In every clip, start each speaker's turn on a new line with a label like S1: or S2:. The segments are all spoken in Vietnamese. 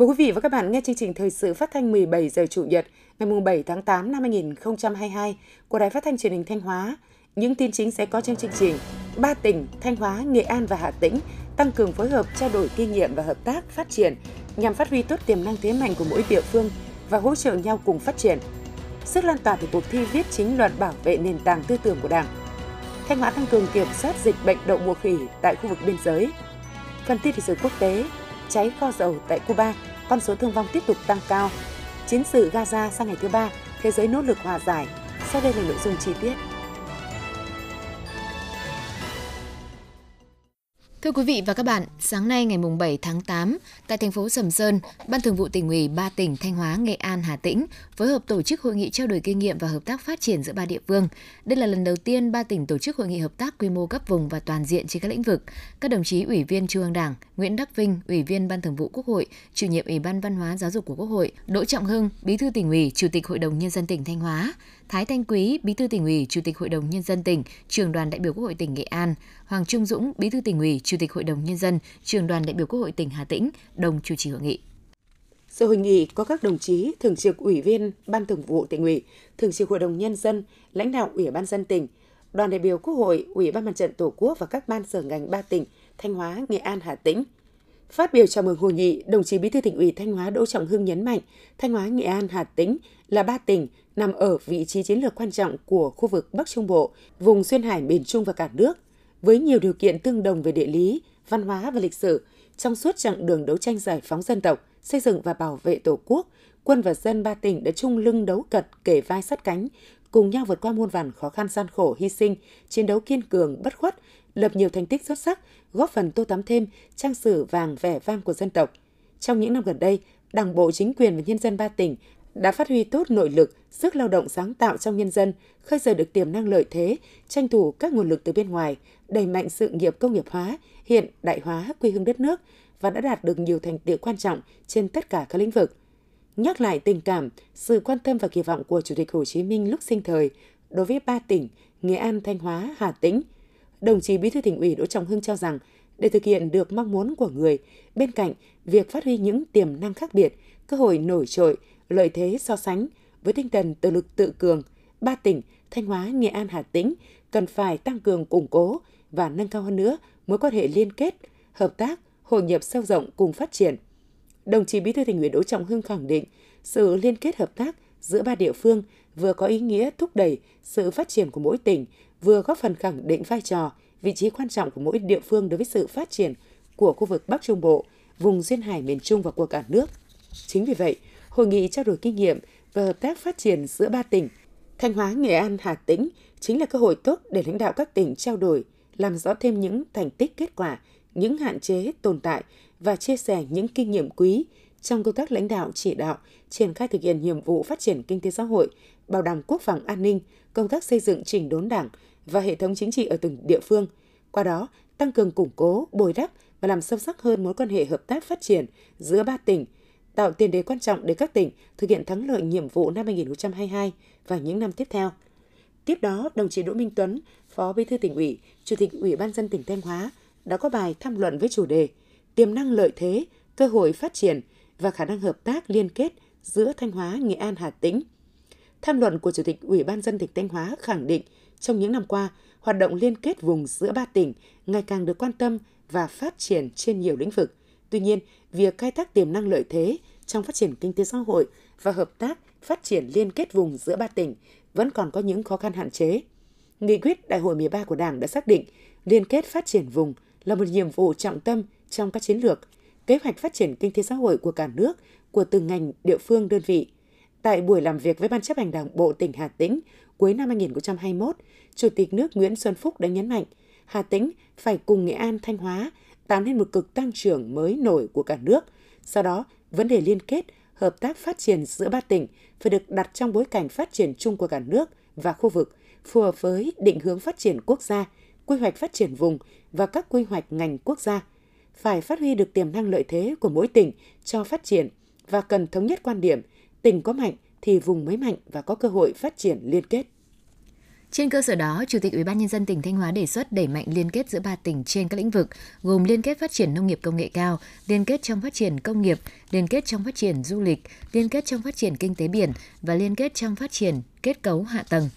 S1: Mời quý vị và các bạn nghe chương trình thời sự phát thanh 17 giờ Chủ nhật ngày 7 tháng 8 năm 2022 của Đài Phát thanh Truyền hình Thanh Hóa. Những tin chính sẽ có trong chương trình. Ba tỉnh Thanh Hóa, Nghệ An và Hà Tĩnh tăng cường phối hợp trao đổi kinh nghiệm và hợp tác phát triển nhằm phát huy tốt tiềm năng thế mạnh của mỗi địa phương và hỗ trợ nhau cùng phát triển. Sức lan tỏa từ cuộc thi viết chính luận bảo vệ nền tảng tư tưởng của Đảng. Thanh Hóa tăng cường kiểm soát dịch bệnh đậu mùa khỉ tại khu vực biên giới. Phần tin thời sự quốc tế, cháy kho dầu tại Cuba, con số thương vong tiếp tục tăng cao. Chiến sự Gaza sang ngày thứ ba, thế giới nỗ lực hòa giải. Sau đây là nội dung chi tiết.
S2: Thưa quý vị và các bạn, sáng nay ngày 7 tháng 8, tại thành phố Sầm Sơn, Ban Thường vụ tỉnh ủy ba tỉnh Thanh Hóa, Nghệ An, Hà Tĩnh phối hợp tổ chức hội nghị trao đổi kinh nghiệm và hợp tác phát triển giữa ba địa phương. Đây là lần đầu tiên ba tỉnh tổ chức hội nghị hợp tác quy mô cấp vùng và toàn diện trên các lĩnh vực. Các đồng chí Ủy viên Trung ương Đảng, Nguyễn Đắc Vinh, Ủy viên Ban Thường vụ Quốc hội, Chủ nhiệm Ủy ban Văn hóa Giáo dục của Quốc hội, Đỗ Trọng Hưng, Bí thư tỉnh ủy, Chủ tịch Hội đồng nhân dân tỉnh Thanh Hóa, Thái Thanh Quý, Bí thư tỉnh ủy, Chủ tịch Hội đồng nhân dân tỉnh, Trường đoàn đại biểu Quốc hội tỉnh Nghệ An, Hoàng Trung Dũng, Bí thư tỉnh ủy, Chủ tịch Hội đồng nhân dân, Trường đoàn đại biểu Quốc hội tỉnh Hà Tĩnh đồng chủ trì hội nghị.
S1: Sự hội nghị có các đồng chí thường trực ủy viên Ban Thường vụ tỉnh ủy, thường trực Hội đồng nhân dân, lãnh đạo Ủy ban dân tỉnh, đoàn đại biểu Quốc hội, Ủy ban Mặt trận Tổ quốc và các ban sở ngành ba tỉnh Thanh Hóa, Nghệ An, Hà Tĩnh. Phát biểu chào mừng hội nghị, đồng chí Bí thư tỉnh ủy Thanh Hóa Đỗ Trọng Hưng nhấn mạnh, Thanh Hóa, Nghệ An, Hà Tĩnh là ba tỉnh nằm ở vị trí chiến lược quan trọng của khu vực Bắc Trung Bộ, vùng xuyên hải miền Trung và cả nước, với nhiều điều kiện tương đồng về địa lý, văn hóa và lịch sử. Trong suốt chặng đường đấu tranh giải phóng dân tộc, xây dựng và bảo vệ Tổ quốc, quân và dân ba tỉnh đã chung lưng đấu cật kể vai sát cánh, cùng nhau vượt qua muôn vàn khó khăn gian khổ hy sinh, chiến đấu kiên cường bất khuất, lập nhiều thành tích xuất sắc, góp phần tô tắm thêm trang sử vàng vẻ vang của dân tộc. Trong những năm gần đây, Đảng bộ, chính quyền và nhân dân ba tỉnh đã phát huy tốt nội lực, sức lao động sáng tạo trong nhân dân, khơi dậy được tiềm năng lợi thế, tranh thủ các nguồn lực từ bên ngoài, đẩy mạnh sự nghiệp công nghiệp hóa, hiện đại hóa quê hương đất nước và đã đạt được nhiều thành tựu quan trọng trên tất cả các lĩnh vực. Nhắc lại tình cảm, sự quan tâm và kỳ vọng của Chủ tịch Hồ Chí Minh lúc sinh thời đối với ba tỉnh Nghệ An, Thanh Hóa, Hà Tĩnh, đồng chí Bí thư tỉnh ủy Đỗ Trọng Hưng cho rằng để thực hiện được mong muốn của người, bên cạnh việc phát huy những tiềm năng khác biệt, cơ hội nổi trội, lợi thế so sánh với tinh thần tự lực tự cường, ba tỉnh Thanh Hóa, Nghệ An, Hà Tĩnh cần phải tăng cường củng cố và nâng cao hơn nữa mối quan hệ liên kết, hợp tác, hội nhập sâu rộng cùng phát triển. Đồng chí Bí thư tỉnh ủy Đỗ Trọng Hưng khẳng định sự liên kết hợp tác giữa ba địa phương vừa có ý nghĩa thúc đẩy sự phát triển của mỗi tỉnh, vừa góp phần khẳng định vai trò, vị trí quan trọng của mỗi địa phương đối với sự phát triển của khu vực Bắc Trung Bộ, vùng duyên hải miền Trung và của cả nước. Chính vì vậy, hội nghị trao đổi kinh nghiệm và hợp tác phát triển giữa ba tỉnh Thanh Hóa, Nghệ An, Hà Tĩnh chính là cơ hội tốt để lãnh đạo các tỉnh trao đổi, làm rõ thêm những thành tích kết quả, những hạn chế tồn tại và chia sẻ những kinh nghiệm quý trong công tác lãnh đạo chỉ đạo, triển khai thực hiện nhiệm vụ phát triển kinh tế xã hội, bảo đảm quốc phòng an ninh, công tác xây dựng chỉnh đốn đảng và hệ thống chính trị ở từng địa phương. Qua đó, tăng cường củng cố, bồi đắp và làm sâu sắc hơn mối quan hệ hợp tác phát triển giữa ba tỉnh – tạo tiền đề quan trọng để các tỉnh thực hiện thắng lợi nhiệm vụ năm 2022 và những năm tiếp theo. Tiếp đó, đồng chí Đỗ Minh Tuấn, Phó Bí thư tỉnh ủy, Chủ tịch Ủy ban dân tỉnh Thanh Hóa đã có bài tham luận với chủ đề Tiềm năng lợi thế, cơ hội phát triển và khả năng hợp tác liên kết giữa Thanh Hóa, Nghệ An, Hà Tĩnh. Tham luận của Chủ tịch Ủy ban dân tỉnh Thanh Hóa khẳng định trong những năm qua, hoạt động liên kết vùng giữa ba tỉnh ngày càng được quan tâm và phát triển trên nhiều lĩnh vực. Tuy nhiên, việc khai thác tiềm năng lợi thế trong phát triển kinh tế xã hội và hợp tác phát triển liên kết vùng giữa ba tỉnh vẫn còn có những khó khăn hạn chế. Nghị quyết Đại hội 13 của Đảng đã xác định liên kết phát triển vùng là một nhiệm vụ trọng tâm trong các chiến lược, kế hoạch phát triển kinh tế xã hội của cả nước, của từng ngành, địa phương, đơn vị. Tại buổi làm việc với Ban chấp hành Đảng Bộ tỉnh Hà Tĩnh cuối năm 2021, Chủ tịch nước Nguyễn Xuân Phúc đã nhấn mạnh Hà Tĩnh phải cùng Nghệ An, Thanh Hóa tạo nên một cực tăng trưởng mới nổi của cả nước. Sau đó, vấn đề liên kết, hợp tác phát triển giữa ba tỉnh phải được đặt trong bối cảnh phát triển chung của cả nước và khu vực, phù hợp với định hướng phát triển quốc gia, quy hoạch phát triển vùng và các quy hoạch ngành quốc gia. Phải phát huy được tiềm năng lợi thế của mỗi tỉnh cho phát triển và cần thống nhất quan điểm, tỉnh có mạnh thì vùng mới mạnh và có cơ hội phát triển liên kết.
S2: Trên cơ sở đó, Chủ tịch Ủy ban nhân dân tỉnh Thanh Hóa đề xuất đẩy mạnh liên kết giữa ba tỉnh trên các lĩnh vực gồm liên kết phát triển nông nghiệp công nghệ cao, liên kết trong phát triển công nghiệp, liên kết trong phát triển du lịch, liên kết trong phát triển kinh tế biển và liên kết trong phát triển kết cấu hạ tầng.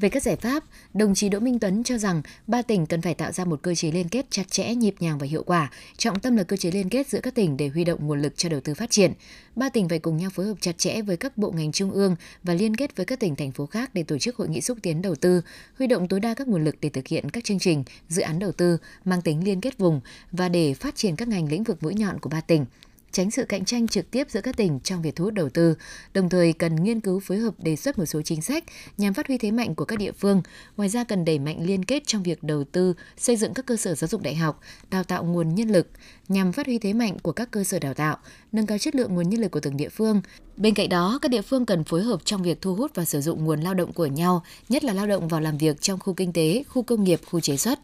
S2: Về các giải pháp, đồng chí Đỗ Minh Tuấn cho rằng ba tỉnh cần phải tạo ra một cơ chế liên kết chặt chẽ, nhịp nhàng và hiệu quả. Trọng tâm là cơ chế liên kết giữa các tỉnh để huy động nguồn lực cho đầu tư phát triển. Ba tỉnh phải cùng nhau phối hợp chặt chẽ với các bộ ngành trung ương và liên kết với các tỉnh thành phố khác để tổ chức hội nghị xúc tiến đầu tư, huy động tối đa các nguồn lực để thực hiện các chương trình, dự án đầu tư mang tính liên kết vùng và để phát triển các ngành lĩnh vực mũi nhọn của ba tỉnh tránh sự cạnh tranh trực tiếp giữa các tỉnh trong việc thu hút đầu tư, đồng thời cần nghiên cứu phối hợp đề xuất một số chính sách nhằm phát huy thế mạnh của các địa phương. Ngoài ra cần đẩy mạnh liên kết trong việc đầu tư, xây dựng các cơ sở giáo dục đại học, đào tạo nguồn nhân lực nhằm phát huy thế mạnh của các cơ sở đào tạo, nâng cao chất lượng nguồn nhân lực của từng địa phương. Bên cạnh đó, các địa phương cần phối hợp trong việc thu hút và sử dụng nguồn lao động của nhau, nhất là lao động vào làm việc trong khu kinh tế, khu công nghiệp, khu chế xuất.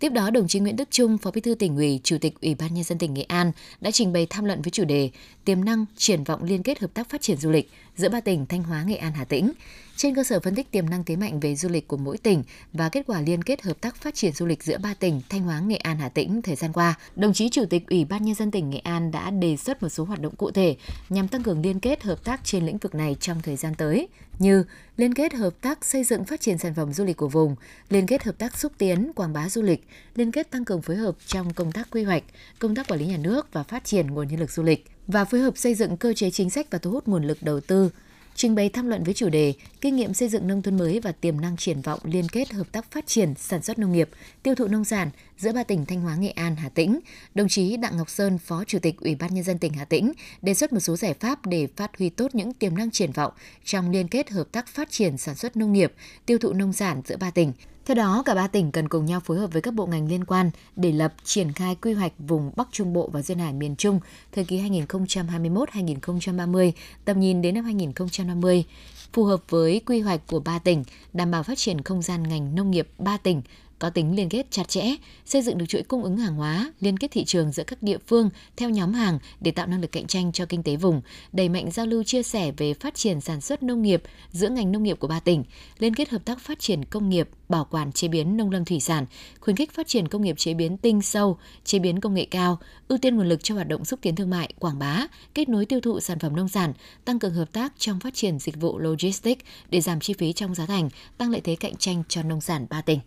S2: Tiếp đó, đồng chí Nguyễn Đức Trung, Phó Bí thư tỉnh ủy, Chủ tịch Ủy ban nhân dân tỉnh Nghệ An đã trình bày tham luận với chủ đề Tiềm năng triển vọng liên kết hợp tác phát triển du lịch giữa ba tỉnh Thanh Hóa, Nghệ An, Hà Tĩnh. Trên cơ sở phân tích tiềm năng thế mạnh về du lịch của mỗi tỉnh và kết quả liên kết hợp tác phát triển du lịch giữa ba tỉnh Thanh Hóa, Nghệ An, Hà Tĩnh thời gian qua, đồng chí Chủ tịch Ủy ban nhân dân tỉnh Nghệ An đã đề xuất một số hoạt động cụ thể nhằm tăng cường liên kết hợp tác trên lĩnh vực này trong thời gian tới, như liên kết hợp tác xây dựng phát triển sản phẩm du lịch của vùng, liên kết hợp tác xúc tiến quảng bá du lịch, liên kết tăng cường phối hợp trong công tác quy hoạch, công tác quản lý nhà nước và phát triển nguồn nhân lực du lịch và phối hợp xây dựng cơ chế chính sách và thu hút nguồn lực đầu tư trình bày tham luận với chủ đề Kinh nghiệm xây dựng nông thôn mới và tiềm năng triển vọng liên kết hợp tác phát triển sản xuất nông nghiệp, tiêu thụ nông sản giữa ba tỉnh Thanh Hóa, Nghệ An, Hà Tĩnh, đồng chí Đặng Ngọc Sơn, Phó Chủ tịch Ủy ban nhân dân tỉnh Hà Tĩnh đề xuất một số giải pháp để phát huy tốt những tiềm năng triển vọng trong liên kết hợp tác phát triển sản xuất nông nghiệp, tiêu thụ nông sản giữa ba tỉnh, theo đó, cả ba tỉnh cần cùng nhau phối hợp với các bộ ngành liên quan để lập triển khai quy hoạch vùng Bắc Trung Bộ và Duyên Hải miền Trung thời kỳ 2021-2030, tầm nhìn đến năm 2050, phù hợp với quy hoạch của ba tỉnh, đảm bảo phát triển không gian ngành nông nghiệp ba tỉnh có tính liên kết chặt chẽ, xây dựng được chuỗi cung ứng hàng hóa, liên kết thị trường giữa các địa phương theo nhóm hàng để tạo năng lực cạnh tranh cho kinh tế vùng, đẩy mạnh giao lưu chia sẻ về phát triển sản xuất nông nghiệp giữa ngành nông nghiệp của ba tỉnh, liên kết hợp tác phát triển công nghiệp, bảo quản chế biến nông lâm thủy sản, khuyến khích phát triển công nghiệp chế biến tinh sâu, chế biến công nghệ cao, ưu tiên nguồn lực cho hoạt động xúc tiến thương mại, quảng bá, kết nối tiêu thụ sản phẩm nông sản, tăng cường hợp tác trong phát triển dịch vụ logistics để giảm chi phí trong giá thành, tăng lợi thế cạnh tranh cho nông sản ba tỉnh.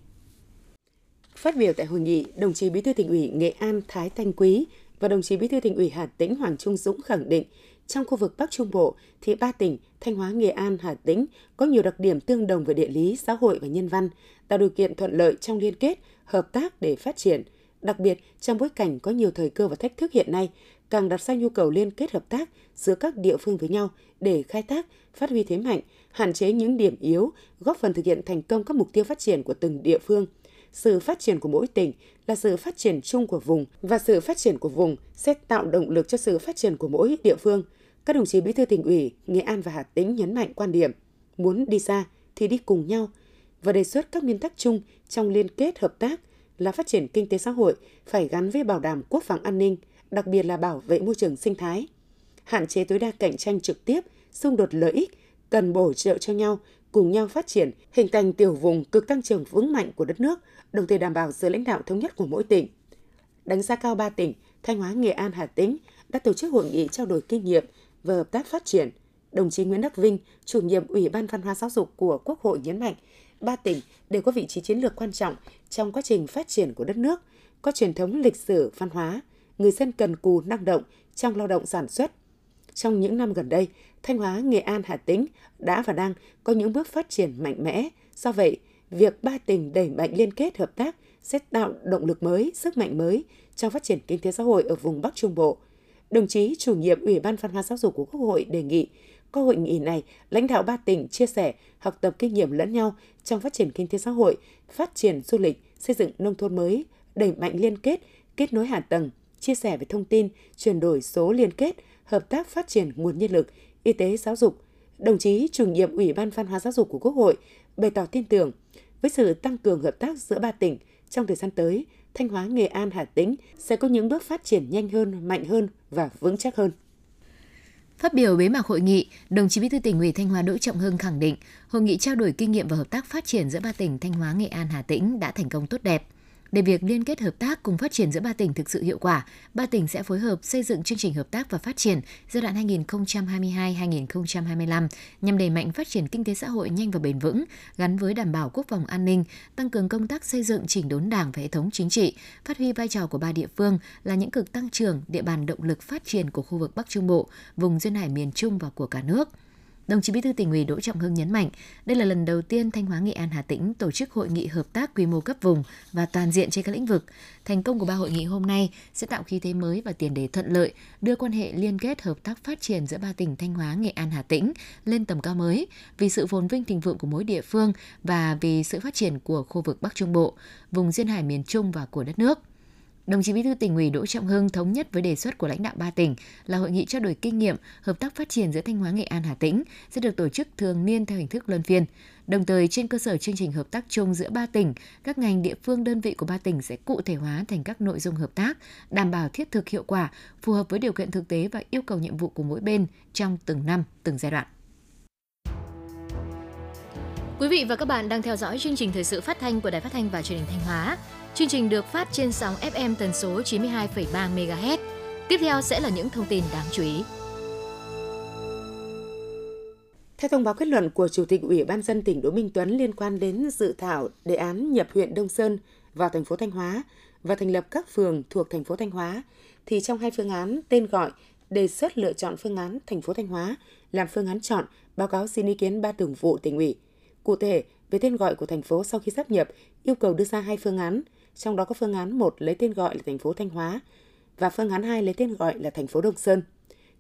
S1: Phát biểu tại hội nghị, đồng chí Bí thư tỉnh ủy Nghệ An Thái Thanh Quý và đồng chí Bí thư tỉnh ủy Hà Tĩnh Hoàng Trung Dũng khẳng định, trong khu vực Bắc Trung Bộ thì ba tỉnh Thanh Hóa, Nghệ An, Hà Tĩnh có nhiều đặc điểm tương đồng về địa lý, xã hội và nhân văn, tạo điều kiện thuận lợi trong liên kết, hợp tác để phát triển. Đặc biệt, trong bối cảnh có nhiều thời cơ và thách thức hiện nay, càng đặt ra nhu cầu liên kết hợp tác giữa các địa phương với nhau để khai thác, phát huy thế mạnh, hạn chế những điểm yếu, góp phần thực hiện thành công các mục tiêu phát triển của từng địa phương – sự phát triển của mỗi tỉnh là sự phát triển chung của vùng và sự phát triển của vùng sẽ tạo động lực cho sự phát triển của mỗi địa phương. Các đồng chí bí thư tỉnh ủy Nghệ An và Hà Tĩnh nhấn mạnh quan điểm muốn đi xa thì đi cùng nhau và đề xuất các nguyên tắc chung trong liên kết hợp tác là phát triển kinh tế xã hội phải gắn với bảo đảm quốc phòng an ninh, đặc biệt là bảo vệ môi trường sinh thái, hạn chế tối đa cạnh tranh trực tiếp, xung đột lợi ích, cần bổ trợ cho nhau, cùng nhau phát triển, hình thành tiểu vùng cực tăng trưởng vững mạnh của đất nước đồng thời đảm bảo sự lãnh đạo thống nhất của mỗi tỉnh. Đánh giá cao ba tỉnh Thanh Hóa, Nghệ An, Hà Tĩnh đã tổ chức hội nghị trao đổi kinh nghiệm và hợp tác phát triển. Đồng chí Nguyễn Đắc Vinh, chủ nhiệm Ủy ban Văn hóa Giáo dục của Quốc hội nhấn mạnh, ba tỉnh đều có vị trí chiến lược quan trọng trong quá trình phát triển của đất nước, có truyền thống lịch sử văn hóa, người dân cần cù năng động trong lao động sản xuất. Trong những năm gần đây, Thanh Hóa, Nghệ An, Hà Tĩnh đã và đang có những bước phát triển mạnh mẽ. Do vậy, việc ba tỉnh đẩy mạnh liên kết hợp tác sẽ tạo động lực mới, sức mạnh mới trong phát triển kinh tế xã hội ở vùng Bắc Trung Bộ. Đồng chí chủ nhiệm Ủy ban Văn hóa Giáo dục của Quốc hội đề nghị qua hội nghị này, lãnh đạo ba tỉnh chia sẻ, học tập kinh nghiệm lẫn nhau trong phát triển kinh tế xã hội, phát triển du lịch, xây dựng nông thôn mới, đẩy mạnh liên kết, kết nối hạ tầng, chia sẻ về thông tin, chuyển đổi số liên kết, hợp tác phát triển nguồn nhân lực, y tế giáo dục. Đồng chí chủ nhiệm Ủy ban Văn hóa Giáo dục của Quốc hội bày tỏ tin tưởng với sự tăng cường hợp tác giữa ba tỉnh trong thời gian tới, Thanh Hóa, Nghệ An, Hà Tĩnh sẽ có những bước phát triển nhanh hơn, mạnh hơn và vững chắc hơn.
S2: Phát biểu bế mạc hội nghị, đồng chí Bí thư tỉnh ủy Thanh Hóa Đỗ Trọng Hưng khẳng định, hội nghị trao đổi kinh nghiệm và hợp tác phát triển giữa ba tỉnh Thanh Hóa, Nghệ An, Hà Tĩnh đã thành công tốt đẹp. Để việc liên kết hợp tác cùng phát triển giữa ba tỉnh thực sự hiệu quả, ba tỉnh sẽ phối hợp xây dựng chương trình hợp tác và phát triển giai đoạn 2022-2025 nhằm đẩy mạnh phát triển kinh tế xã hội nhanh và bền vững, gắn với đảm bảo quốc phòng an ninh, tăng cường công tác xây dựng chỉnh đốn đảng và hệ thống chính trị, phát huy vai trò của ba địa phương là những cực tăng trưởng, địa bàn động lực phát triển của khu vực Bắc Trung Bộ, vùng duyên hải miền Trung và của cả nước – Đồng chí Bí thư tỉnh ủy Đỗ Trọng Hưng nhấn mạnh, đây là lần đầu tiên Thanh Hóa Nghệ An Hà Tĩnh tổ chức hội nghị hợp tác quy mô cấp vùng và toàn diện trên các lĩnh vực. Thành công của ba hội nghị hôm nay sẽ tạo khí thế mới và tiền đề thuận lợi, đưa quan hệ liên kết hợp tác phát triển giữa ba tỉnh Thanh Hóa, Nghệ An, Hà Tĩnh lên tầm cao mới vì sự phồn vinh thịnh vượng của mỗi địa phương và vì sự phát triển của khu vực Bắc Trung Bộ, vùng duyên hải miền Trung và của đất nước. Đồng chí Bí thư tỉnh ủy Đỗ Trọng Hưng thống nhất với đề xuất của lãnh đạo ba tỉnh là hội nghị trao đổi kinh nghiệm, hợp tác phát triển giữa Thanh Hóa, Nghệ An, Hà Tĩnh sẽ được tổ chức thường niên theo hình thức luân phiên. Đồng thời trên cơ sở chương trình hợp tác chung giữa ba tỉnh, các ngành địa phương đơn vị của ba tỉnh sẽ cụ thể hóa thành các nội dung hợp tác, đảm bảo thiết thực hiệu quả, phù hợp với điều kiện thực tế và yêu cầu nhiệm vụ của mỗi bên trong từng năm, từng giai đoạn. Quý vị và các bạn đang theo dõi chương trình thời sự phát thanh của Đài Phát thanh và Truyền hình Thanh Hóa. Chương trình được phát trên sóng FM tần số 92,3 MHz. Tiếp theo sẽ là những thông tin đáng chú ý.
S1: Theo thông báo kết luận của Chủ tịch Ủy ban dân tỉnh Đỗ Minh Tuấn liên quan đến dự thảo đề án nhập huyện Đông Sơn vào thành phố Thanh Hóa và thành lập các phường thuộc thành phố Thanh Hóa, thì trong hai phương án tên gọi đề xuất lựa chọn phương án thành phố Thanh Hóa làm phương án chọn, báo cáo xin ý kiến ban thường vụ tỉnh ủy. Cụ thể, về tên gọi của thành phố sau khi sắp nhập, yêu cầu đưa ra hai phương án, trong đó có phương án 1 lấy tên gọi là thành phố Thanh Hóa và phương án 2 lấy tên gọi là thành phố Đông Sơn.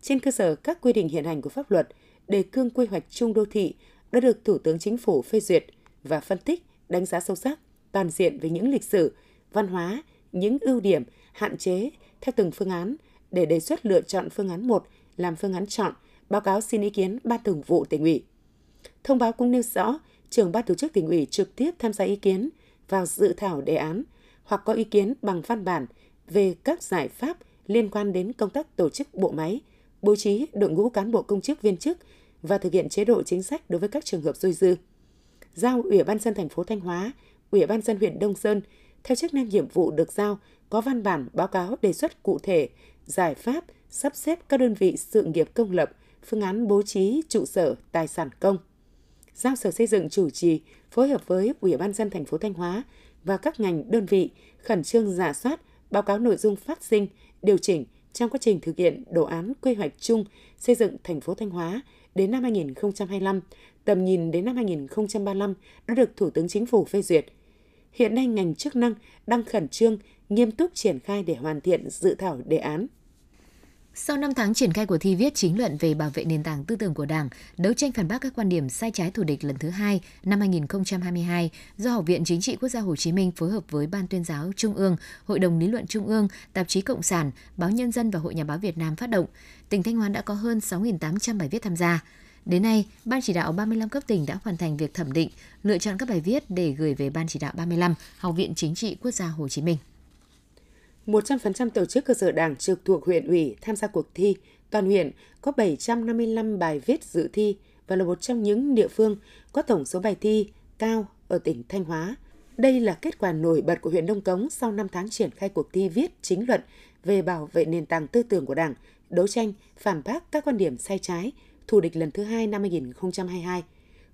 S1: Trên cơ sở các quy định hiện hành của pháp luật, đề cương quy hoạch chung đô thị đã được Thủ tướng Chính phủ phê duyệt và phân tích, đánh giá sâu sắc, toàn diện về những lịch sử, văn hóa, những ưu điểm, hạn chế theo từng phương án để đề xuất lựa chọn phương án 1 làm phương án chọn, báo cáo xin ý kiến Ban Thường vụ tỉnh ủy. Thông báo cũng nêu rõ, trưởng ban tổ chức tỉnh ủy trực tiếp tham gia ý kiến vào dự thảo đề án hoặc có ý kiến bằng văn bản về các giải pháp liên quan đến công tác tổ chức bộ máy, bố trí đội ngũ cán bộ công chức viên chức và thực hiện chế độ chính sách đối với các trường hợp dôi dư. Giao Ủy ban dân thành phố Thanh Hóa, Ủy ban dân huyện Đông Sơn theo chức năng nhiệm vụ được giao có văn bản báo cáo đề xuất cụ thể giải pháp sắp xếp các đơn vị sự nghiệp công lập, phương án bố trí trụ sở tài sản công. Giao Sở Xây dựng chủ trì phối hợp với Ủy ban dân thành phố Thanh Hóa và các ngành đơn vị khẩn trương giả soát, báo cáo nội dung phát sinh, điều chỉnh trong quá trình thực hiện đồ án quy hoạch chung xây dựng thành phố Thanh Hóa đến năm 2025, tầm nhìn đến năm 2035 đã được Thủ tướng Chính phủ phê duyệt. Hiện nay ngành chức năng đang khẩn trương, nghiêm túc triển khai để hoàn thiện dự thảo đề án.
S2: Sau 5 tháng triển khai cuộc thi viết chính luận về bảo vệ nền tảng tư tưởng của Đảng, đấu tranh phản bác các quan điểm sai trái thù địch lần thứ hai năm 2022 do Học viện Chính trị Quốc gia Hồ Chí Minh phối hợp với Ban tuyên giáo Trung ương, Hội đồng lý luận Trung ương, Tạp chí Cộng sản, Báo Nhân dân và Hội Nhà báo Việt Nam phát động, tỉnh Thanh Hóa đã có hơn 6.800 bài viết tham gia. Đến nay, Ban chỉ đạo 35 cấp tỉnh đã hoàn thành việc thẩm định, lựa chọn các bài viết để gửi về Ban chỉ đạo 35, Học viện Chính trị Quốc gia Hồ Chí Minh.
S1: 100% tổ chức cơ sở đảng trực thuộc huyện ủy tham gia cuộc thi. Toàn huyện có 755 bài viết dự thi và là một trong những địa phương có tổng số bài thi cao ở tỉnh Thanh Hóa. Đây là kết quả nổi bật của huyện Đông Cống sau 5 tháng triển khai cuộc thi viết chính luận về bảo vệ nền tảng tư tưởng của Đảng, đấu tranh, phản bác các quan điểm sai trái, thù địch lần thứ hai năm 2022.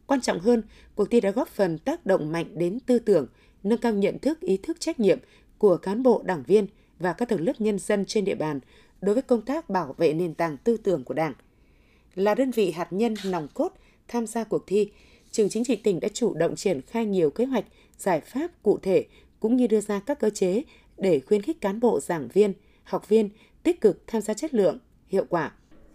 S1: Quan trọng hơn, cuộc thi đã góp phần tác động mạnh đến tư tưởng, nâng cao nhận thức, ý thức trách nhiệm của cán bộ đảng viên và các tầng lớp nhân dân trên địa bàn đối với công tác bảo vệ nền tảng tư tưởng của Đảng. Là đơn vị hạt nhân nòng cốt tham gia cuộc thi, Trường Chính trị tỉnh đã chủ động triển khai nhiều kế hoạch, giải pháp cụ thể cũng như đưa ra các cơ chế để khuyến khích cán bộ giảng viên, học viên tích cực tham gia chất lượng, hiệu quả.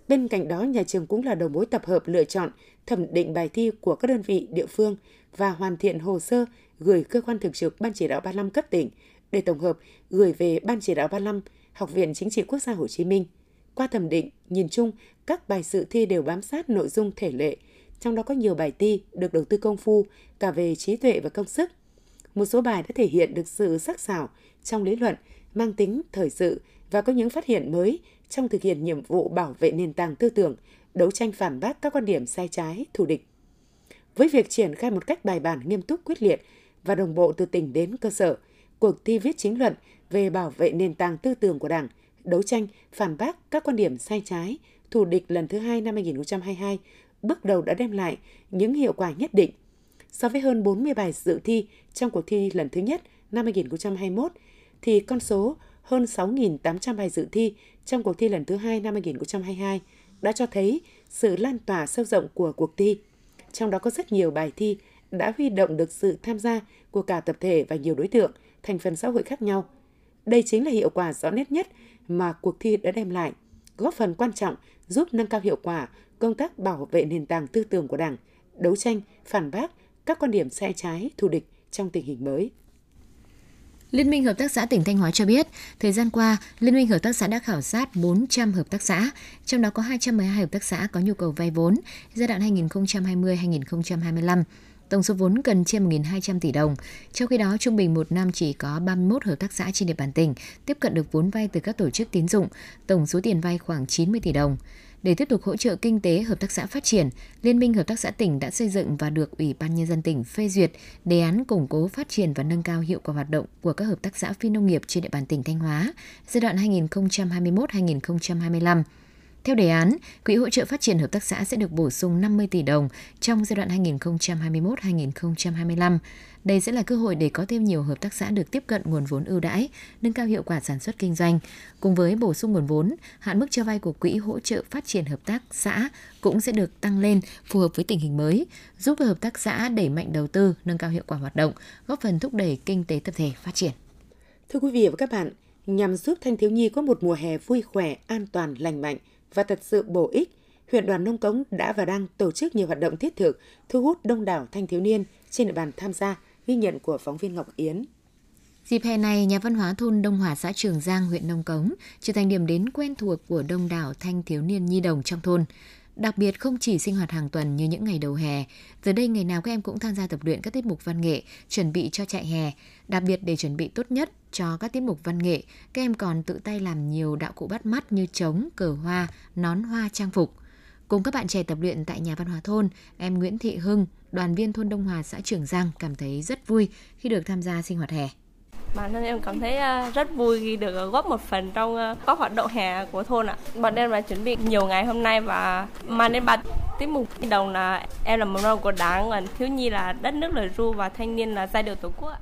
S1: Bên cạnh đó, nhà trường cũng là đầu mối tập hợp lựa chọn, thẩm định bài thi của các đơn vị địa phương và hoàn thiện hồ sơ gửi cơ quan thường trực Ban chỉ đạo 35 cấp tỉnh để tổng hợp gửi về Ban chỉ đạo 35, Học viện Chính trị Quốc gia Hồ Chí Minh. Qua thẩm định, nhìn chung, các bài dự thi đều bám sát nội dung thể lệ, trong đó có nhiều bài thi được đầu tư công phu cả về trí tuệ và công sức. Một số bài đã thể hiện được sự sắc sảo trong lý luận, mang tính thời sự và có những phát hiện mới trong thực hiện nhiệm vụ bảo vệ nền tảng tư tưởng, đấu tranh phản bác các quan điểm sai trái, thù địch. Với việc triển khai một cách bài bản, nghiêm túc, quyết liệt và đồng bộ từ tỉnh đến cơ sở, cuộc thi viết chính luận về bảo vệ nền tảng tư tưởng của Đảng, đấu tranh phản bác các quan điểm sai trái, thù địch lần thứ hai năm 2022 bước đầu đã đem lại những hiệu quả nhất định. So với hơn 40 bài dự thi trong cuộc thi lần thứ nhất năm 2021, thì con số hơn 6.800 bài dự thi trong cuộc thi lần thứ hai năm 2022 đã cho thấy sự lan tỏa sâu rộng của cuộc thi. Trong đó có rất nhiều bài thi đã huy động được sự tham gia của cả tập thể và nhiều đối tượng, thành phần xã hội khác nhau. Đây chính là hiệu quả rõ nét nhất mà cuộc thi đã đem lại, góp phần quan trọng giúp nâng cao hiệu quả công tác bảo vệ nền tảng tư tưởng của Đảng, đấu tranh, phản bác các quan điểm sai trái, thù địch trong tình hình mới.
S2: Liên minh Hợp tác xã tỉnh Thanh Hóa cho biết, thời gian qua, Liên minh Hợp tác xã đã khảo sát 400 hợp tác xã, trong đó có 212 hợp tác xã có nhu cầu vay vốn giai đoạn 2020-2025. Tổng số vốn cần trên 1.200 tỷ đồng. Trong khi đó, trung bình một năm chỉ có 31 hợp tác xã trên địa bàn tỉnh tiếp cận được vốn vay từ các tổ chức tín dụng, tổng số tiền vay khoảng 90 tỷ đồng. Để tiếp tục hỗ trợ kinh tế hợp tác xã phát triển, Liên minh Hợp tác xã tỉnh đã xây dựng và được Ủy ban Nhân dân tỉnh phê duyệt đề án củng cố phát triển và nâng cao hiệu quả hoạt động của các hợp tác xã phi nông nghiệp trên địa bàn tỉnh Thanh Hóa giai đoạn 2021-2025. Theo đề án, Quỹ hỗ trợ phát triển hợp tác xã sẽ được bổ sung 50 tỷ đồng trong giai đoạn 2021-2025. Đây sẽ là cơ hội để có thêm nhiều hợp tác xã được tiếp cận nguồn vốn ưu đãi, nâng cao hiệu quả sản xuất kinh doanh. Cùng với bổ sung nguồn vốn, hạn mức cho vay của Quỹ hỗ trợ phát triển hợp tác xã cũng sẽ được tăng lên phù hợp với tình hình mới, giúp hợp tác xã đẩy mạnh đầu tư, nâng cao hiệu quả hoạt động, góp phần thúc đẩy kinh tế tập thể phát triển.
S1: Thưa quý vị và các bạn, nhằm giúp thanh thiếu nhi có một mùa hè vui khỏe, an toàn, lành mạnh và thật sự bổ ích, huyện đoàn Nông Cống đã và đang tổ chức nhiều hoạt động thiết thực, thu hút đông đảo thanh thiếu niên trên địa bàn tham gia Ghi nhận của phóng viên Ngọc Yến.
S2: Dịp hè này, nhà văn hóa thôn Đông Hòa xã Trường Giang, huyện Nông Cống trở thành điểm đến quen thuộc của đông đảo thanh thiếu niên nhi đồng trong thôn. Đặc biệt không chỉ sinh hoạt hàng tuần như những ngày đầu hè, giờ đây ngày nào các em cũng tham gia tập luyện các tiết mục văn nghệ, chuẩn bị cho chạy hè. Đặc biệt để chuẩn bị tốt nhất cho các tiết mục văn nghệ, các em còn tự tay làm nhiều đạo cụ bắt mắt như trống, cờ hoa, nón hoa trang phục. Cùng các bạn trẻ tập luyện tại nhà văn hóa thôn, em Nguyễn Thị Hưng, đoàn viên thôn Đông Hòa xã Trường Giang cảm thấy rất vui khi được tham gia sinh hoạt hè.
S3: Bản thân em cảm thấy à, rất vui khi được à, góp một phần trong à, các hoạt động hè của thôn ạ. Bọn em đã chuẩn bị nhiều ngày hôm nay và mang đến ba tiết mục đầu là em là mầm non của đảng, còn thiếu nhi là đất nước lời ru và thanh niên là giai điệu tổ quốc ạ.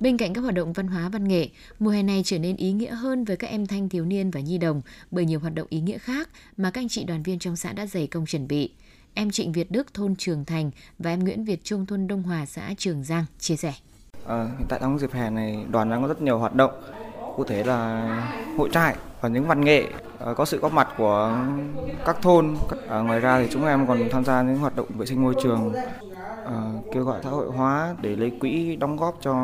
S2: Bên cạnh các hoạt động văn hóa văn nghệ, mùa hè này trở nên ý nghĩa hơn với các em thanh thiếu niên và nhi đồng bởi nhiều hoạt động ý nghĩa khác mà các anh chị đoàn viên trong xã đã dày công chuẩn bị. Em Trịnh Việt Đức thôn Trường Thành và em Nguyễn Việt Trung thôn Đông Hòa xã Trường Giang chia sẻ.
S4: À, hiện tại trong dịp hè này đoàn đang có rất nhiều hoạt động cụ thể là hội trại và những văn nghệ à, có sự góp mặt của các thôn. À, ngoài ra thì chúng em còn tham gia những hoạt động vệ sinh môi trường à, kêu gọi xã hội hóa để lấy quỹ đóng góp cho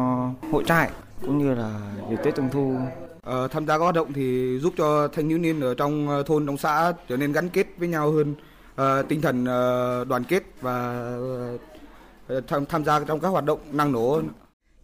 S4: hội trại cũng như là dịp Tết Trung thu.
S5: À, tham gia các hoạt động thì giúp cho thanh thiếu niên ở trong thôn trong xã trở nên gắn kết với nhau hơn. À, tinh thần à, đoàn kết và tham, tham gia trong các hoạt động năng nổ.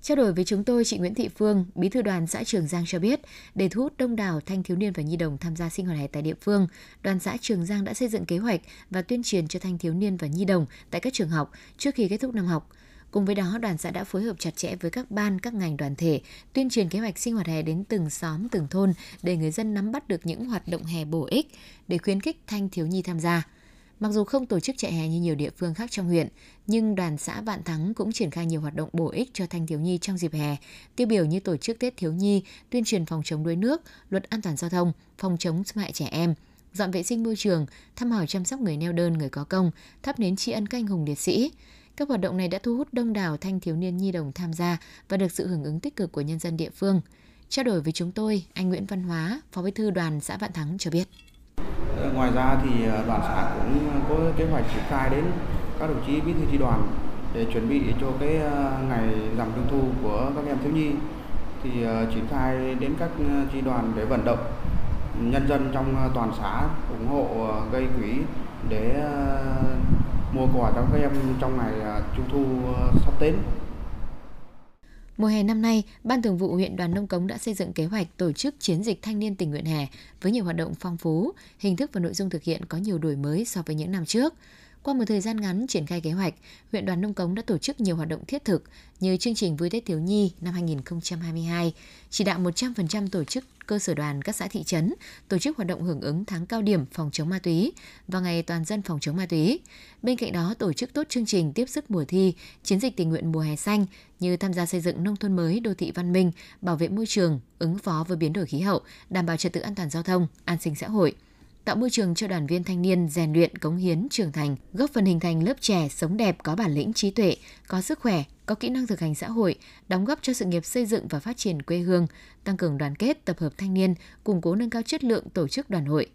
S2: Trao đổi với chúng tôi, chị Nguyễn Thị Phương, bí thư đoàn xã Trường Giang cho biết, để thu hút đông đảo thanh thiếu niên và nhi đồng tham gia sinh hoạt hè tại địa phương, đoàn xã Trường Giang đã xây dựng kế hoạch và tuyên truyền cho thanh thiếu niên và nhi đồng tại các trường học trước khi kết thúc năm học. Cùng với đó, đoàn xã đã phối hợp chặt chẽ với các ban, các ngành đoàn thể, tuyên truyền kế hoạch sinh hoạt hè đến từng xóm, từng thôn để người dân nắm bắt được những hoạt động hè bổ ích để khuyến khích thanh thiếu nhi tham gia. Mặc dù không tổ chức chạy hè như nhiều địa phương khác trong huyện, nhưng đoàn xã Vạn Thắng cũng triển khai nhiều hoạt động bổ ích cho thanh thiếu nhi trong dịp hè, tiêu biểu như tổ chức Tết thiếu nhi, tuyên truyền phòng chống đuối nước, luật an toàn giao thông, phòng chống xâm hại trẻ em, dọn vệ sinh môi trường, thăm hỏi chăm sóc người neo đơn, người có công, thắp nến tri ân canh hùng liệt sĩ. Các hoạt động này đã thu hút đông đảo thanh thiếu niên nhi đồng tham gia và được sự hưởng ứng tích cực của nhân dân địa phương. Trao đổi với chúng tôi, anh Nguyễn Văn Hóa, Phó Bí thư đoàn xã Vạn Thắng cho biết.
S6: Ngoài ra thì ờ, đoàn xã cũng có kế hoạch triển khai đến các đồng chí bí thư chi đoàn để chuẩn bị cho cái ờ, ngày rằm trung thu của các em thiếu nhi thì ờ, triển khai đến các chi đoàn để vận động nhân dân trong toàn xã ủng hộ gây quỹ để mua quà cho các em trong ngày trung thu sắp đến.
S2: Mùa hè năm nay, Ban Thường vụ huyện Đoàn Nông Cống đã xây dựng kế hoạch tổ chức chiến dịch thanh niên tình nguyện hè với nhiều hoạt động phong phú, hình thức và nội dung thực hiện có nhiều đổi mới so với những năm trước. Qua một thời gian ngắn triển khai kế hoạch, huyện đoàn Nông Cống đã tổ chức nhiều hoạt động thiết thực như chương trình Vui Tết Thiếu Nhi năm 2022, chỉ đạo 100% tổ chức cơ sở đoàn các xã thị trấn tổ chức hoạt động hưởng ứng tháng cao điểm phòng chống ma túy và ngày toàn dân phòng chống ma túy. Bên cạnh đó, tổ chức tốt chương trình tiếp sức mùa thi, chiến dịch tình nguyện mùa hè xanh như tham gia xây dựng nông thôn mới, đô thị văn minh, bảo vệ môi trường, ứng phó với biến đổi khí hậu, đảm bảo trật tự an toàn giao thông, an sinh xã hội – tạo môi trường cho đoàn viên thanh niên rèn luyện cống hiến trưởng thành, góp phần hình thành lớp trẻ sống đẹp có bản lĩnh trí tuệ, có sức khỏe, có kỹ năng thực hành xã hội, đóng góp cho sự nghiệp xây dựng và phát triển quê hương, tăng cường đoàn kết, tập hợp thanh niên, củng cố nâng cao chất lượng tổ chức đoàn hội.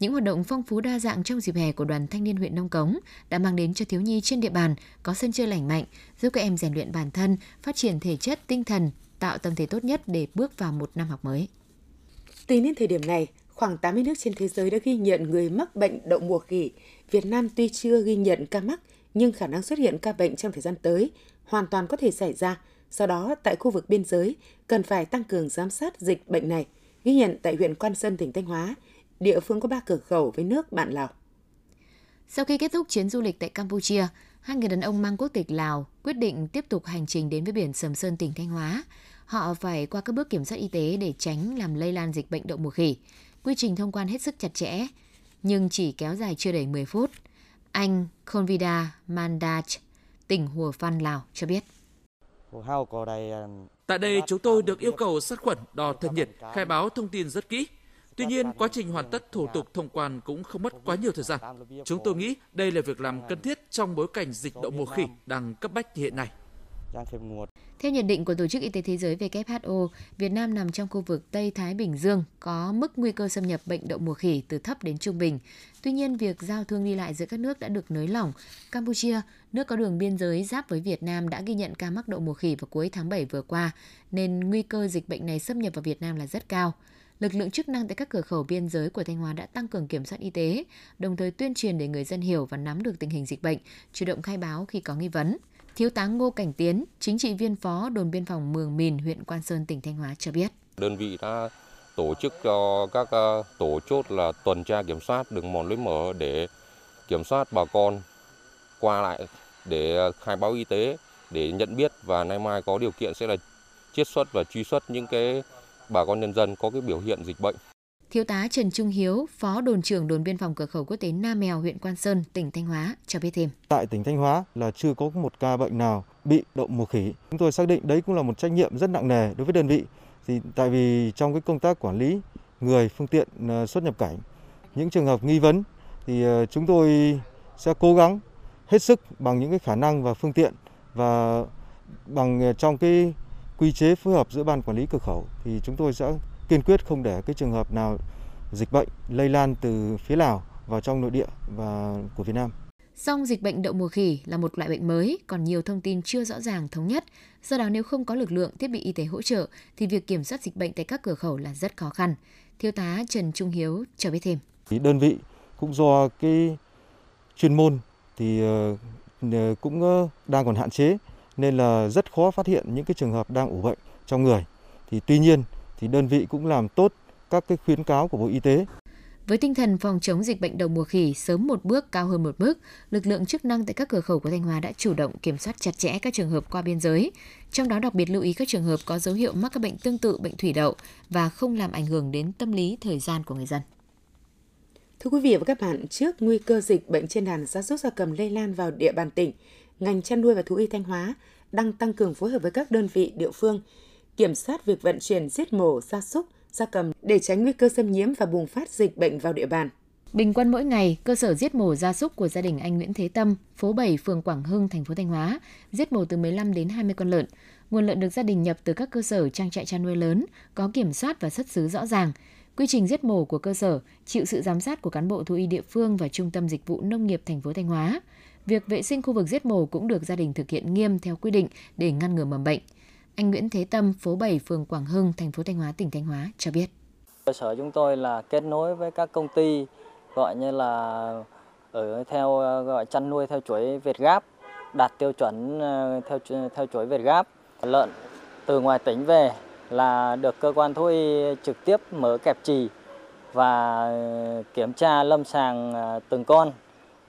S2: Những hoạt động phong phú đa dạng trong dịp hè của đoàn thanh niên huyện Nông Cống đã mang đến cho thiếu nhi trên địa bàn có sân chơi lành mạnh, giúp các em rèn luyện bản thân, phát triển thể chất, tinh thần, tạo tâm thế tốt nhất để bước vào một năm học mới.
S1: Tính đến thời điểm này, khoảng 80 nước trên thế giới đã ghi nhận người mắc bệnh đậu mùa khỉ. Việt Nam tuy chưa ghi nhận ca mắc, nhưng khả năng xuất hiện ca bệnh trong thời gian tới hoàn toàn có thể xảy ra. Do đó, tại khu vực biên giới, cần phải tăng cường giám sát dịch bệnh này. Ghi nhận tại huyện Quan Sơn, tỉnh Thanh Hóa, địa phương có ba cửa khẩu với nước bạn Lào.
S2: Sau khi kết thúc chuyến du lịch tại Campuchia, hai người đàn ông mang quốc tịch Lào quyết định tiếp tục hành trình đến với biển Sầm Sơn, tỉnh Thanh Hóa. Họ phải qua các bước kiểm soát y tế để tránh làm lây lan dịch bệnh đậu mùa khỉ. Quy trình thông quan hết sức chặt chẽ, nhưng chỉ kéo dài chưa đầy 10 phút. Anh Konvida Mandach, tỉnh Hùa Phan, Lào cho biết.
S7: Tại đây chúng tôi được yêu cầu sát khuẩn, đo thân nhiệt, khai báo thông tin rất kỹ. Tuy nhiên, quá trình hoàn tất thủ tục thông quan cũng không mất quá nhiều thời gian. Chúng tôi nghĩ đây là việc làm cần thiết trong bối cảnh dịch đậu mùa khỉ đang cấp bách hiện nay.
S2: Theo nhận định của Tổ chức Y tế Thế giới WHO, Việt Nam nằm trong khu vực Tây Thái Bình Dương có mức nguy cơ xâm nhập bệnh đậu mùa khỉ từ thấp đến trung bình. Tuy nhiên, việc giao thương đi lại giữa các nước đã được nới lỏng. Campuchia, nước có đường biên giới giáp với Việt Nam đã ghi nhận ca mắc đậu mùa khỉ vào cuối tháng 7 vừa qua, nên nguy cơ dịch bệnh này xâm nhập vào Việt Nam là rất cao. Lực lượng chức năng tại các cửa khẩu biên giới của Thanh Hóa đã tăng cường kiểm soát y tế, đồng thời tuyên truyền để người dân hiểu và nắm được tình hình dịch bệnh, chủ động khai báo khi có nghi vấn. Thiếu tá Ngô Cảnh Tiến, chính trị viên phó đồn biên phòng Mường Mìn, huyện Quan Sơn, tỉnh Thanh Hóa cho biết.
S8: Đơn vị đã tổ chức cho các ờ, tổ chốt là tuần tra kiểm soát đường mòn lối mở để kiểm soát bà con qua lại để khai báo y tế để nhận biết và nay mai có điều kiện sẽ là chiết xuất và truy xuất những cái bà con nhân dân có cái biểu hiện dịch bệnh.
S2: Thiếu tá Trần Trung Hiếu, Phó đồn trưởng đồn biên phòng cửa khẩu quốc tế Nam Mèo, huyện Quan Sơn, tỉnh Thanh Hóa cho biết thêm.
S9: Tại tỉnh Thanh Hóa là chưa có một ca bệnh nào bị đậu mùa khỉ. Chúng tôi xác định đấy cũng là một trách nhiệm rất nặng nề đối với đơn vị. Thì tại vì trong cái công tác quản lý người phương tiện ờ, xuất nhập cảnh, những trường hợp nghi vấn thì ờ, chúng tôi sẽ cố gắng hết sức bằng những cái khả năng và phương tiện và bằng ờ, trong cái quy chế phối hợp giữa ban quản lý cửa khẩu thì chúng tôi sẽ kiên quyết không để cái trường hợp nào dịch bệnh lây lan từ phía Lào vào trong nội địa và của Việt Nam.
S2: Song dịch bệnh đậu mùa khỉ là một loại bệnh mới, còn nhiều thông tin chưa rõ ràng thống nhất. Do đó nếu không có lực lượng thiết bị y tế hỗ trợ thì việc kiểm soát dịch bệnh tại các cửa khẩu là rất khó khăn. Thiếu tá Trần Trung Hiếu cho biết thêm.
S9: Đơn vị cũng do cái chuyên môn thì ờ, ờ, cũng ờ, đang còn hạn chế nên là rất khó phát hiện những cái trường hợp đang ủ bệnh trong người. Thì tuy nhiên thì đơn vị cũng làm tốt các cái khuyến cáo của Bộ Y tế.
S2: Với tinh thần phòng chống dịch bệnh đầu mùa khỉ sớm một bước cao hơn một bước, lực lượng chức năng tại các cửa khẩu của Thanh Hóa đã chủ động kiểm soát chặt chẽ các trường hợp qua biên giới, trong đó đặc biệt lưu ý các trường hợp có dấu hiệu mắc các bệnh tương tự bệnh thủy đậu và không làm ảnh hưởng đến tâm lý thời gian của người dân.
S1: Thưa quý vị và các bạn, trước nguy cơ dịch bệnh trên đàn gia súc gia cầm lây lan vào địa bàn tỉnh, ngành chăn nuôi và thú y Thanh Hóa đang tăng cường phối hợp với các đơn vị địa phương kiểm soát việc vận chuyển giết mổ gia súc, gia cầm để tránh nguy cơ xâm nhiễm và bùng phát dịch bệnh vào địa bàn.
S2: Bình quân mỗi ngày, cơ sở giết mổ gia súc của gia đình anh Nguyễn Thế Tâm, phố 7, phường Quảng Hưng, thành phố Thanh Hóa, giết mổ từ 15 đến 20 con lợn. Nguồn lợn được gia đình nhập từ các cơ sở trang trại chăn nuôi lớn, có kiểm soát và xuất xứ rõ ràng. Quy trình giết mổ của cơ sở chịu sự giám sát của cán bộ thú y địa phương và Trung tâm Dịch vụ Nông nghiệp thành phố Thanh Hóa. Việc vệ sinh khu vực giết mổ cũng được gia đình thực hiện nghiêm theo quy định để ngăn ngừa mầm bệnh. Anh Nguyễn Thế Tâm, phố 7, phường Quảng Hưng, thành phố Thanh Hóa, tỉnh Thanh Hóa cho biết.
S10: Cơ sở chúng tôi là kết nối với các công ty gọi như là ở theo gọi chăn nuôi theo chuỗi Việt Gáp, đạt tiêu chuẩn ờ, theo theo chuỗi Việt Gáp. Lợn từ ngoài tỉnh về là được cơ quan thú y trực tiếp mở kẹp trì và kiểm tra lâm sàng ờ, từng con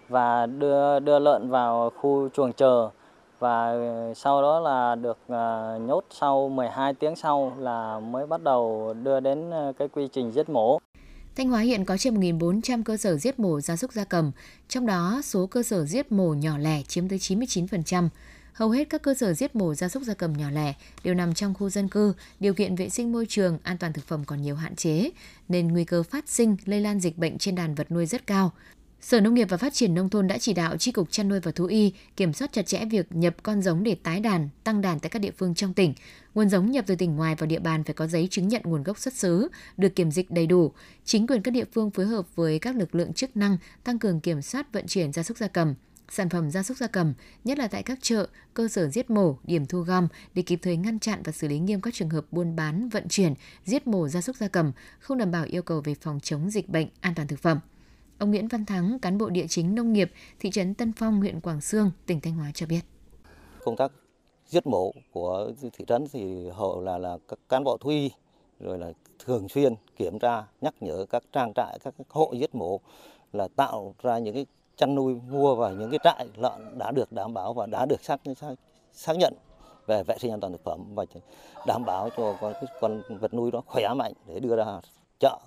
S10: và đưa đưa lợn vào khu chuồng chờ và ờ, sau đó là được ờ, nhốt sau 12 tiếng sau là mới bắt đầu đưa đến ờ, cái quy trình giết mổ.
S2: Thanh Hóa hiện có trên 1.400 cơ sở giết mổ gia súc gia cầm, trong đó số cơ sở giết mổ nhỏ lẻ chiếm tới 99%. Hầu hết các cơ sở giết mổ gia súc gia cầm nhỏ lẻ đều nằm trong khu dân cư, điều kiện vệ sinh môi trường, an toàn thực phẩm còn nhiều hạn chế, nên nguy cơ phát sinh, lây lan dịch bệnh trên đàn vật nuôi rất cao. Sở Nông nghiệp và Phát triển Nông thôn đã chỉ đạo Tri Cục Chăn nuôi và Thú y kiểm soát chặt chẽ việc nhập con giống để tái đàn, tăng đàn tại các địa phương trong tỉnh. Nguồn giống nhập từ tỉnh ngoài vào địa bàn phải có giấy chứng nhận nguồn gốc xuất xứ, được kiểm dịch đầy đủ. Chính quyền các địa phương phối hợp với các lực lượng chức năng tăng cường kiểm soát vận chuyển gia súc gia cầm, sản phẩm gia súc gia cầm, nhất là tại các chợ, cơ sở giết mổ, điểm thu gom để kịp thời ngăn chặn và xử lý nghiêm các trường hợp buôn bán, vận chuyển, giết mổ gia súc gia cầm không đảm bảo yêu cầu về phòng chống dịch bệnh, an toàn thực phẩm. Ông Nguyễn Văn Thắng, cán bộ địa chính nông nghiệp thị trấn Tân Phong, huyện Quảng Sương, tỉnh Thanh Hóa cho biết.
S11: Công tác giết mổ của thị trấn thì hậu là là các cán bộ thú y rồi là thường xuyên kiểm tra nhắc nhở các trang trại các hộ giết mổ là tạo ra những cái chăn nuôi mua vào những cái trại lợn đã được đảm bảo và đã được xác xác nhận về vệ sinh an toàn thực phẩm và đảm bảo cho con, con vật nuôi đó khỏe mạnh để đưa ra chợ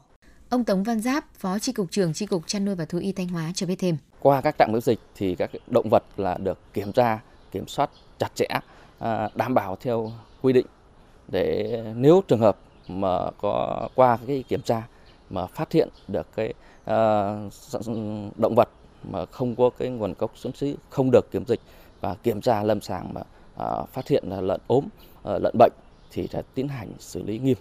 S2: Ông Tống Văn Giáp, Phó Tri Cục trưởng Tri Cục Chăn nuôi và Thú y Thanh Hóa cho biết thêm.
S12: Qua các trạm kiểm dịch thì các động vật là được kiểm tra, kiểm soát chặt chẽ, à, đảm bảo theo quy định để nếu trường hợp mà có qua cái kiểm tra mà phát hiện được cái uh, động vật mà không có cái nguồn gốc xuất xứ không được kiểm dịch và kiểm tra lâm sàng mà uh, phát hiện là lợn ốm, uh, lợn bệnh thì sẽ tiến hành xử lý nghiêm.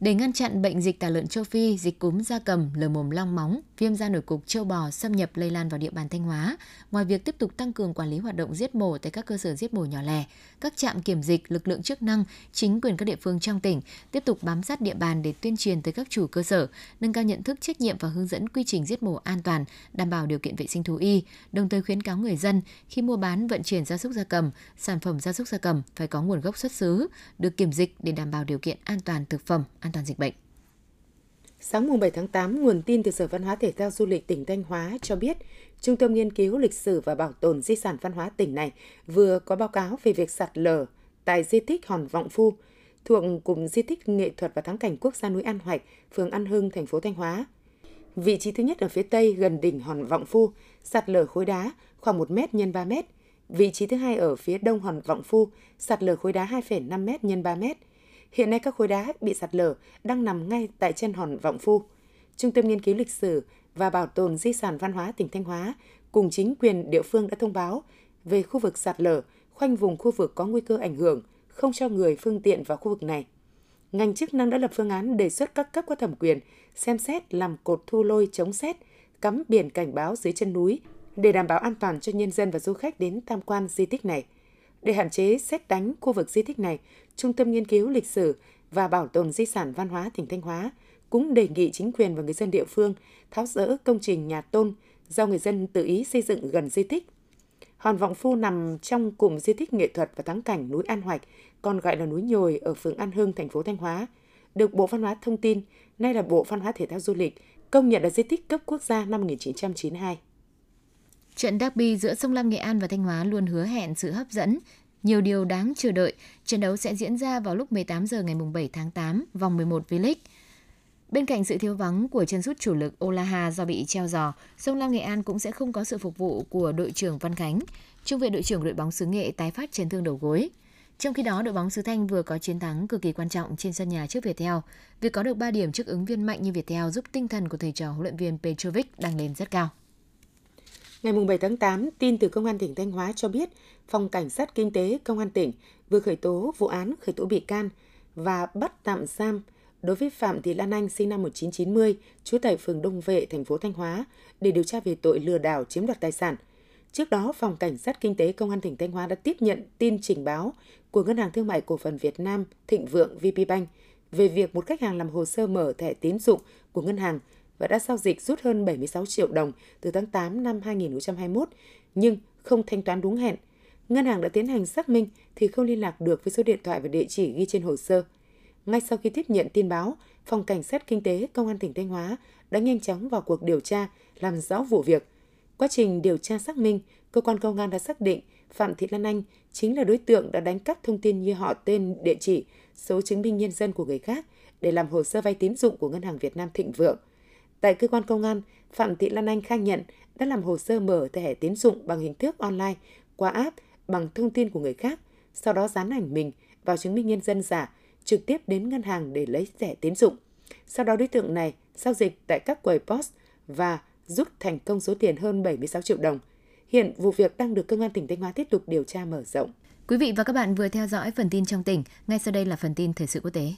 S2: Để ngăn chặn bệnh dịch tả lợn châu Phi, dịch cúm da cầm, lở mồm long móng, viêm da nổi cục châu bò xâm nhập lây lan vào địa bàn Thanh Hóa, ngoài việc tiếp tục tăng cường quản lý hoạt động giết mổ tại các cơ sở giết mổ nhỏ lẻ, các trạm kiểm dịch, lực lượng chức năng, chính quyền các địa phương trong tỉnh tiếp tục bám sát địa bàn để tuyên truyền tới các chủ cơ sở, nâng cao nhận thức trách nhiệm và hướng dẫn quy trình giết mổ an toàn, đảm bảo điều kiện vệ sinh thú y, đồng thời khuyến cáo người dân khi mua bán vận chuyển gia súc gia cầm, sản phẩm gia súc gia cầm phải có nguồn gốc xuất xứ, được kiểm dịch để đảm bảo điều kiện an toàn thực phẩm, an toàn dịch bệnh.
S1: Sáng mùng 7 tháng 8, nguồn tin từ Sở Văn hóa Thể thao Du lịch tỉnh Thanh Hóa cho biết, Trung tâm Nghiên cứu Lịch sử và Bảo tồn Di sản Văn hóa tỉnh này vừa có báo cáo về việc sạt lở tại di tích Hòn Vọng Phu, thuộc Cụm Di tích Nghệ thuật và Thắng cảnh Quốc gia núi An Hoạch, phường An Hưng, thành phố Thanh Hóa. Vị trí thứ nhất ở phía tây gần đỉnh Hòn Vọng Phu, sạt lở khối đá khoảng 1 m x 3 m. Vị trí thứ hai ở phía đông Hòn Vọng Phu, sạt lở khối đá 2,5 m x 3 m Hiện nay các khối đá bị sạt lở đang nằm ngay tại chân hòn Vọng Phu. Trung tâm Nghiên cứu Lịch sử và Bảo tồn Di sản Văn hóa tỉnh Thanh Hóa cùng chính quyền địa phương đã thông báo về khu vực sạt lở, khoanh vùng khu vực có nguy cơ ảnh hưởng, không cho người phương tiện vào khu vực này. Ngành chức năng đã lập phương án đề xuất các cấp có thẩm quyền xem xét làm cột thu lôi chống xét, cắm biển cảnh báo dưới chân núi để đảm bảo an toàn cho nhân dân và du khách đến tham quan di tích này. Để hạn chế xét đánh khu vực di tích này, Trung tâm Nghiên cứu Lịch sử và Bảo tồn Di sản Văn hóa tỉnh Thanh Hóa cũng đề nghị chính quyền và người dân địa phương tháo rỡ công trình nhà tôn do người dân tự ý xây dựng gần di tích. Hòn Vọng Phu nằm trong cụm di tích nghệ thuật và thắng cảnh núi An Hoạch, còn gọi là núi Nhồi ở phường An Hưng, thành phố Thanh Hóa, được Bộ Văn hóa Thông tin, nay là Bộ Văn hóa Thể thao Du lịch, công nhận là di tích cấp quốc gia năm 1992.
S2: Trận derby giữa sông Lam Nghệ An và Thanh Hóa luôn hứa hẹn sự hấp dẫn, nhiều điều đáng chờ đợi. Trận đấu sẽ diễn ra vào lúc 18 giờ ngày 7 tháng 8, vòng 11 V-League. Bên cạnh sự thiếu vắng của chân sút chủ lực Olaha do bị treo giò, sông Lam Nghệ An cũng sẽ không có sự phục vụ của đội trưởng Văn Khánh. Trung vệ đội trưởng đội bóng xứ Nghệ tái phát chấn thương đầu gối. Trong khi đó, đội bóng xứ Thanh vừa có chiến thắng cực kỳ quan trọng trên sân nhà trước Viettel. Việc có được 3 điểm trước ứng viên mạnh như Viettel giúp tinh thần của thầy trò huấn luyện viên Petrovic đang lên rất cao.
S1: Ngày 7 tháng 8, tin từ Công an tỉnh Thanh Hóa cho biết, Phòng Cảnh sát Kinh tế Công an tỉnh vừa khởi tố vụ án khởi tố bị can và bắt tạm giam đối với Phạm Thị Lan Anh sinh năm 1990, trú tại phường Đông Vệ, thành phố Thanh Hóa để điều tra về tội lừa đảo chiếm đoạt tài sản. Trước đó, Phòng Cảnh sát Kinh tế Công an tỉnh Thanh Hóa đã tiếp nhận tin trình báo của Ngân hàng Thương mại Cổ phần Việt Nam Thịnh Vượng VPBank về việc một khách hàng làm hồ sơ mở thẻ tín dụng của ngân hàng và đã giao dịch rút hơn 76 triệu đồng từ tháng 8 năm 2021 nhưng không thanh toán đúng hẹn. ngân hàng đã tiến hành xác minh thì không liên lạc được với số điện thoại và địa chỉ ghi trên hồ sơ. Ngay sau khi tiếp nhận tin báo, Phòng Cảnh sát Kinh tế Công an tỉnh Thanh Hóa đã nhanh chóng vào cuộc điều tra, làm rõ vụ việc. Quá trình điều tra xác minh, cơ quan công an đã xác định Phạm Thị Lan Anh chính là đối tượng đã đánh cắp thông tin như họ tên, địa chỉ, số chứng minh nhân dân của người khác để làm hồ sơ vay tín dụng của Ngân hàng Việt Nam Thịnh Vượng. Tại cơ quan công an, Phạm Thị Lan Anh khai nhận đã làm hồ sơ mở thẻ tín dụng bằng hình thức online qua app bằng thông tin của người khác, sau đó dán ảnh mình vào chứng minh nhân dân giả, trực tiếp đến ngân hàng để lấy thẻ tín dụng. Sau đó đối tượng này giao dịch tại các quầy POS và rút thành công số tiền hơn 76 triệu đồng. Hiện vụ việc đang được Công an tỉnh Thanh Hóa tiếp tục điều tra mở rộng.
S2: Quý vị và các bạn vừa theo dõi phần tin trong tỉnh, ngay sau đây là phần tin thời sự quốc tế.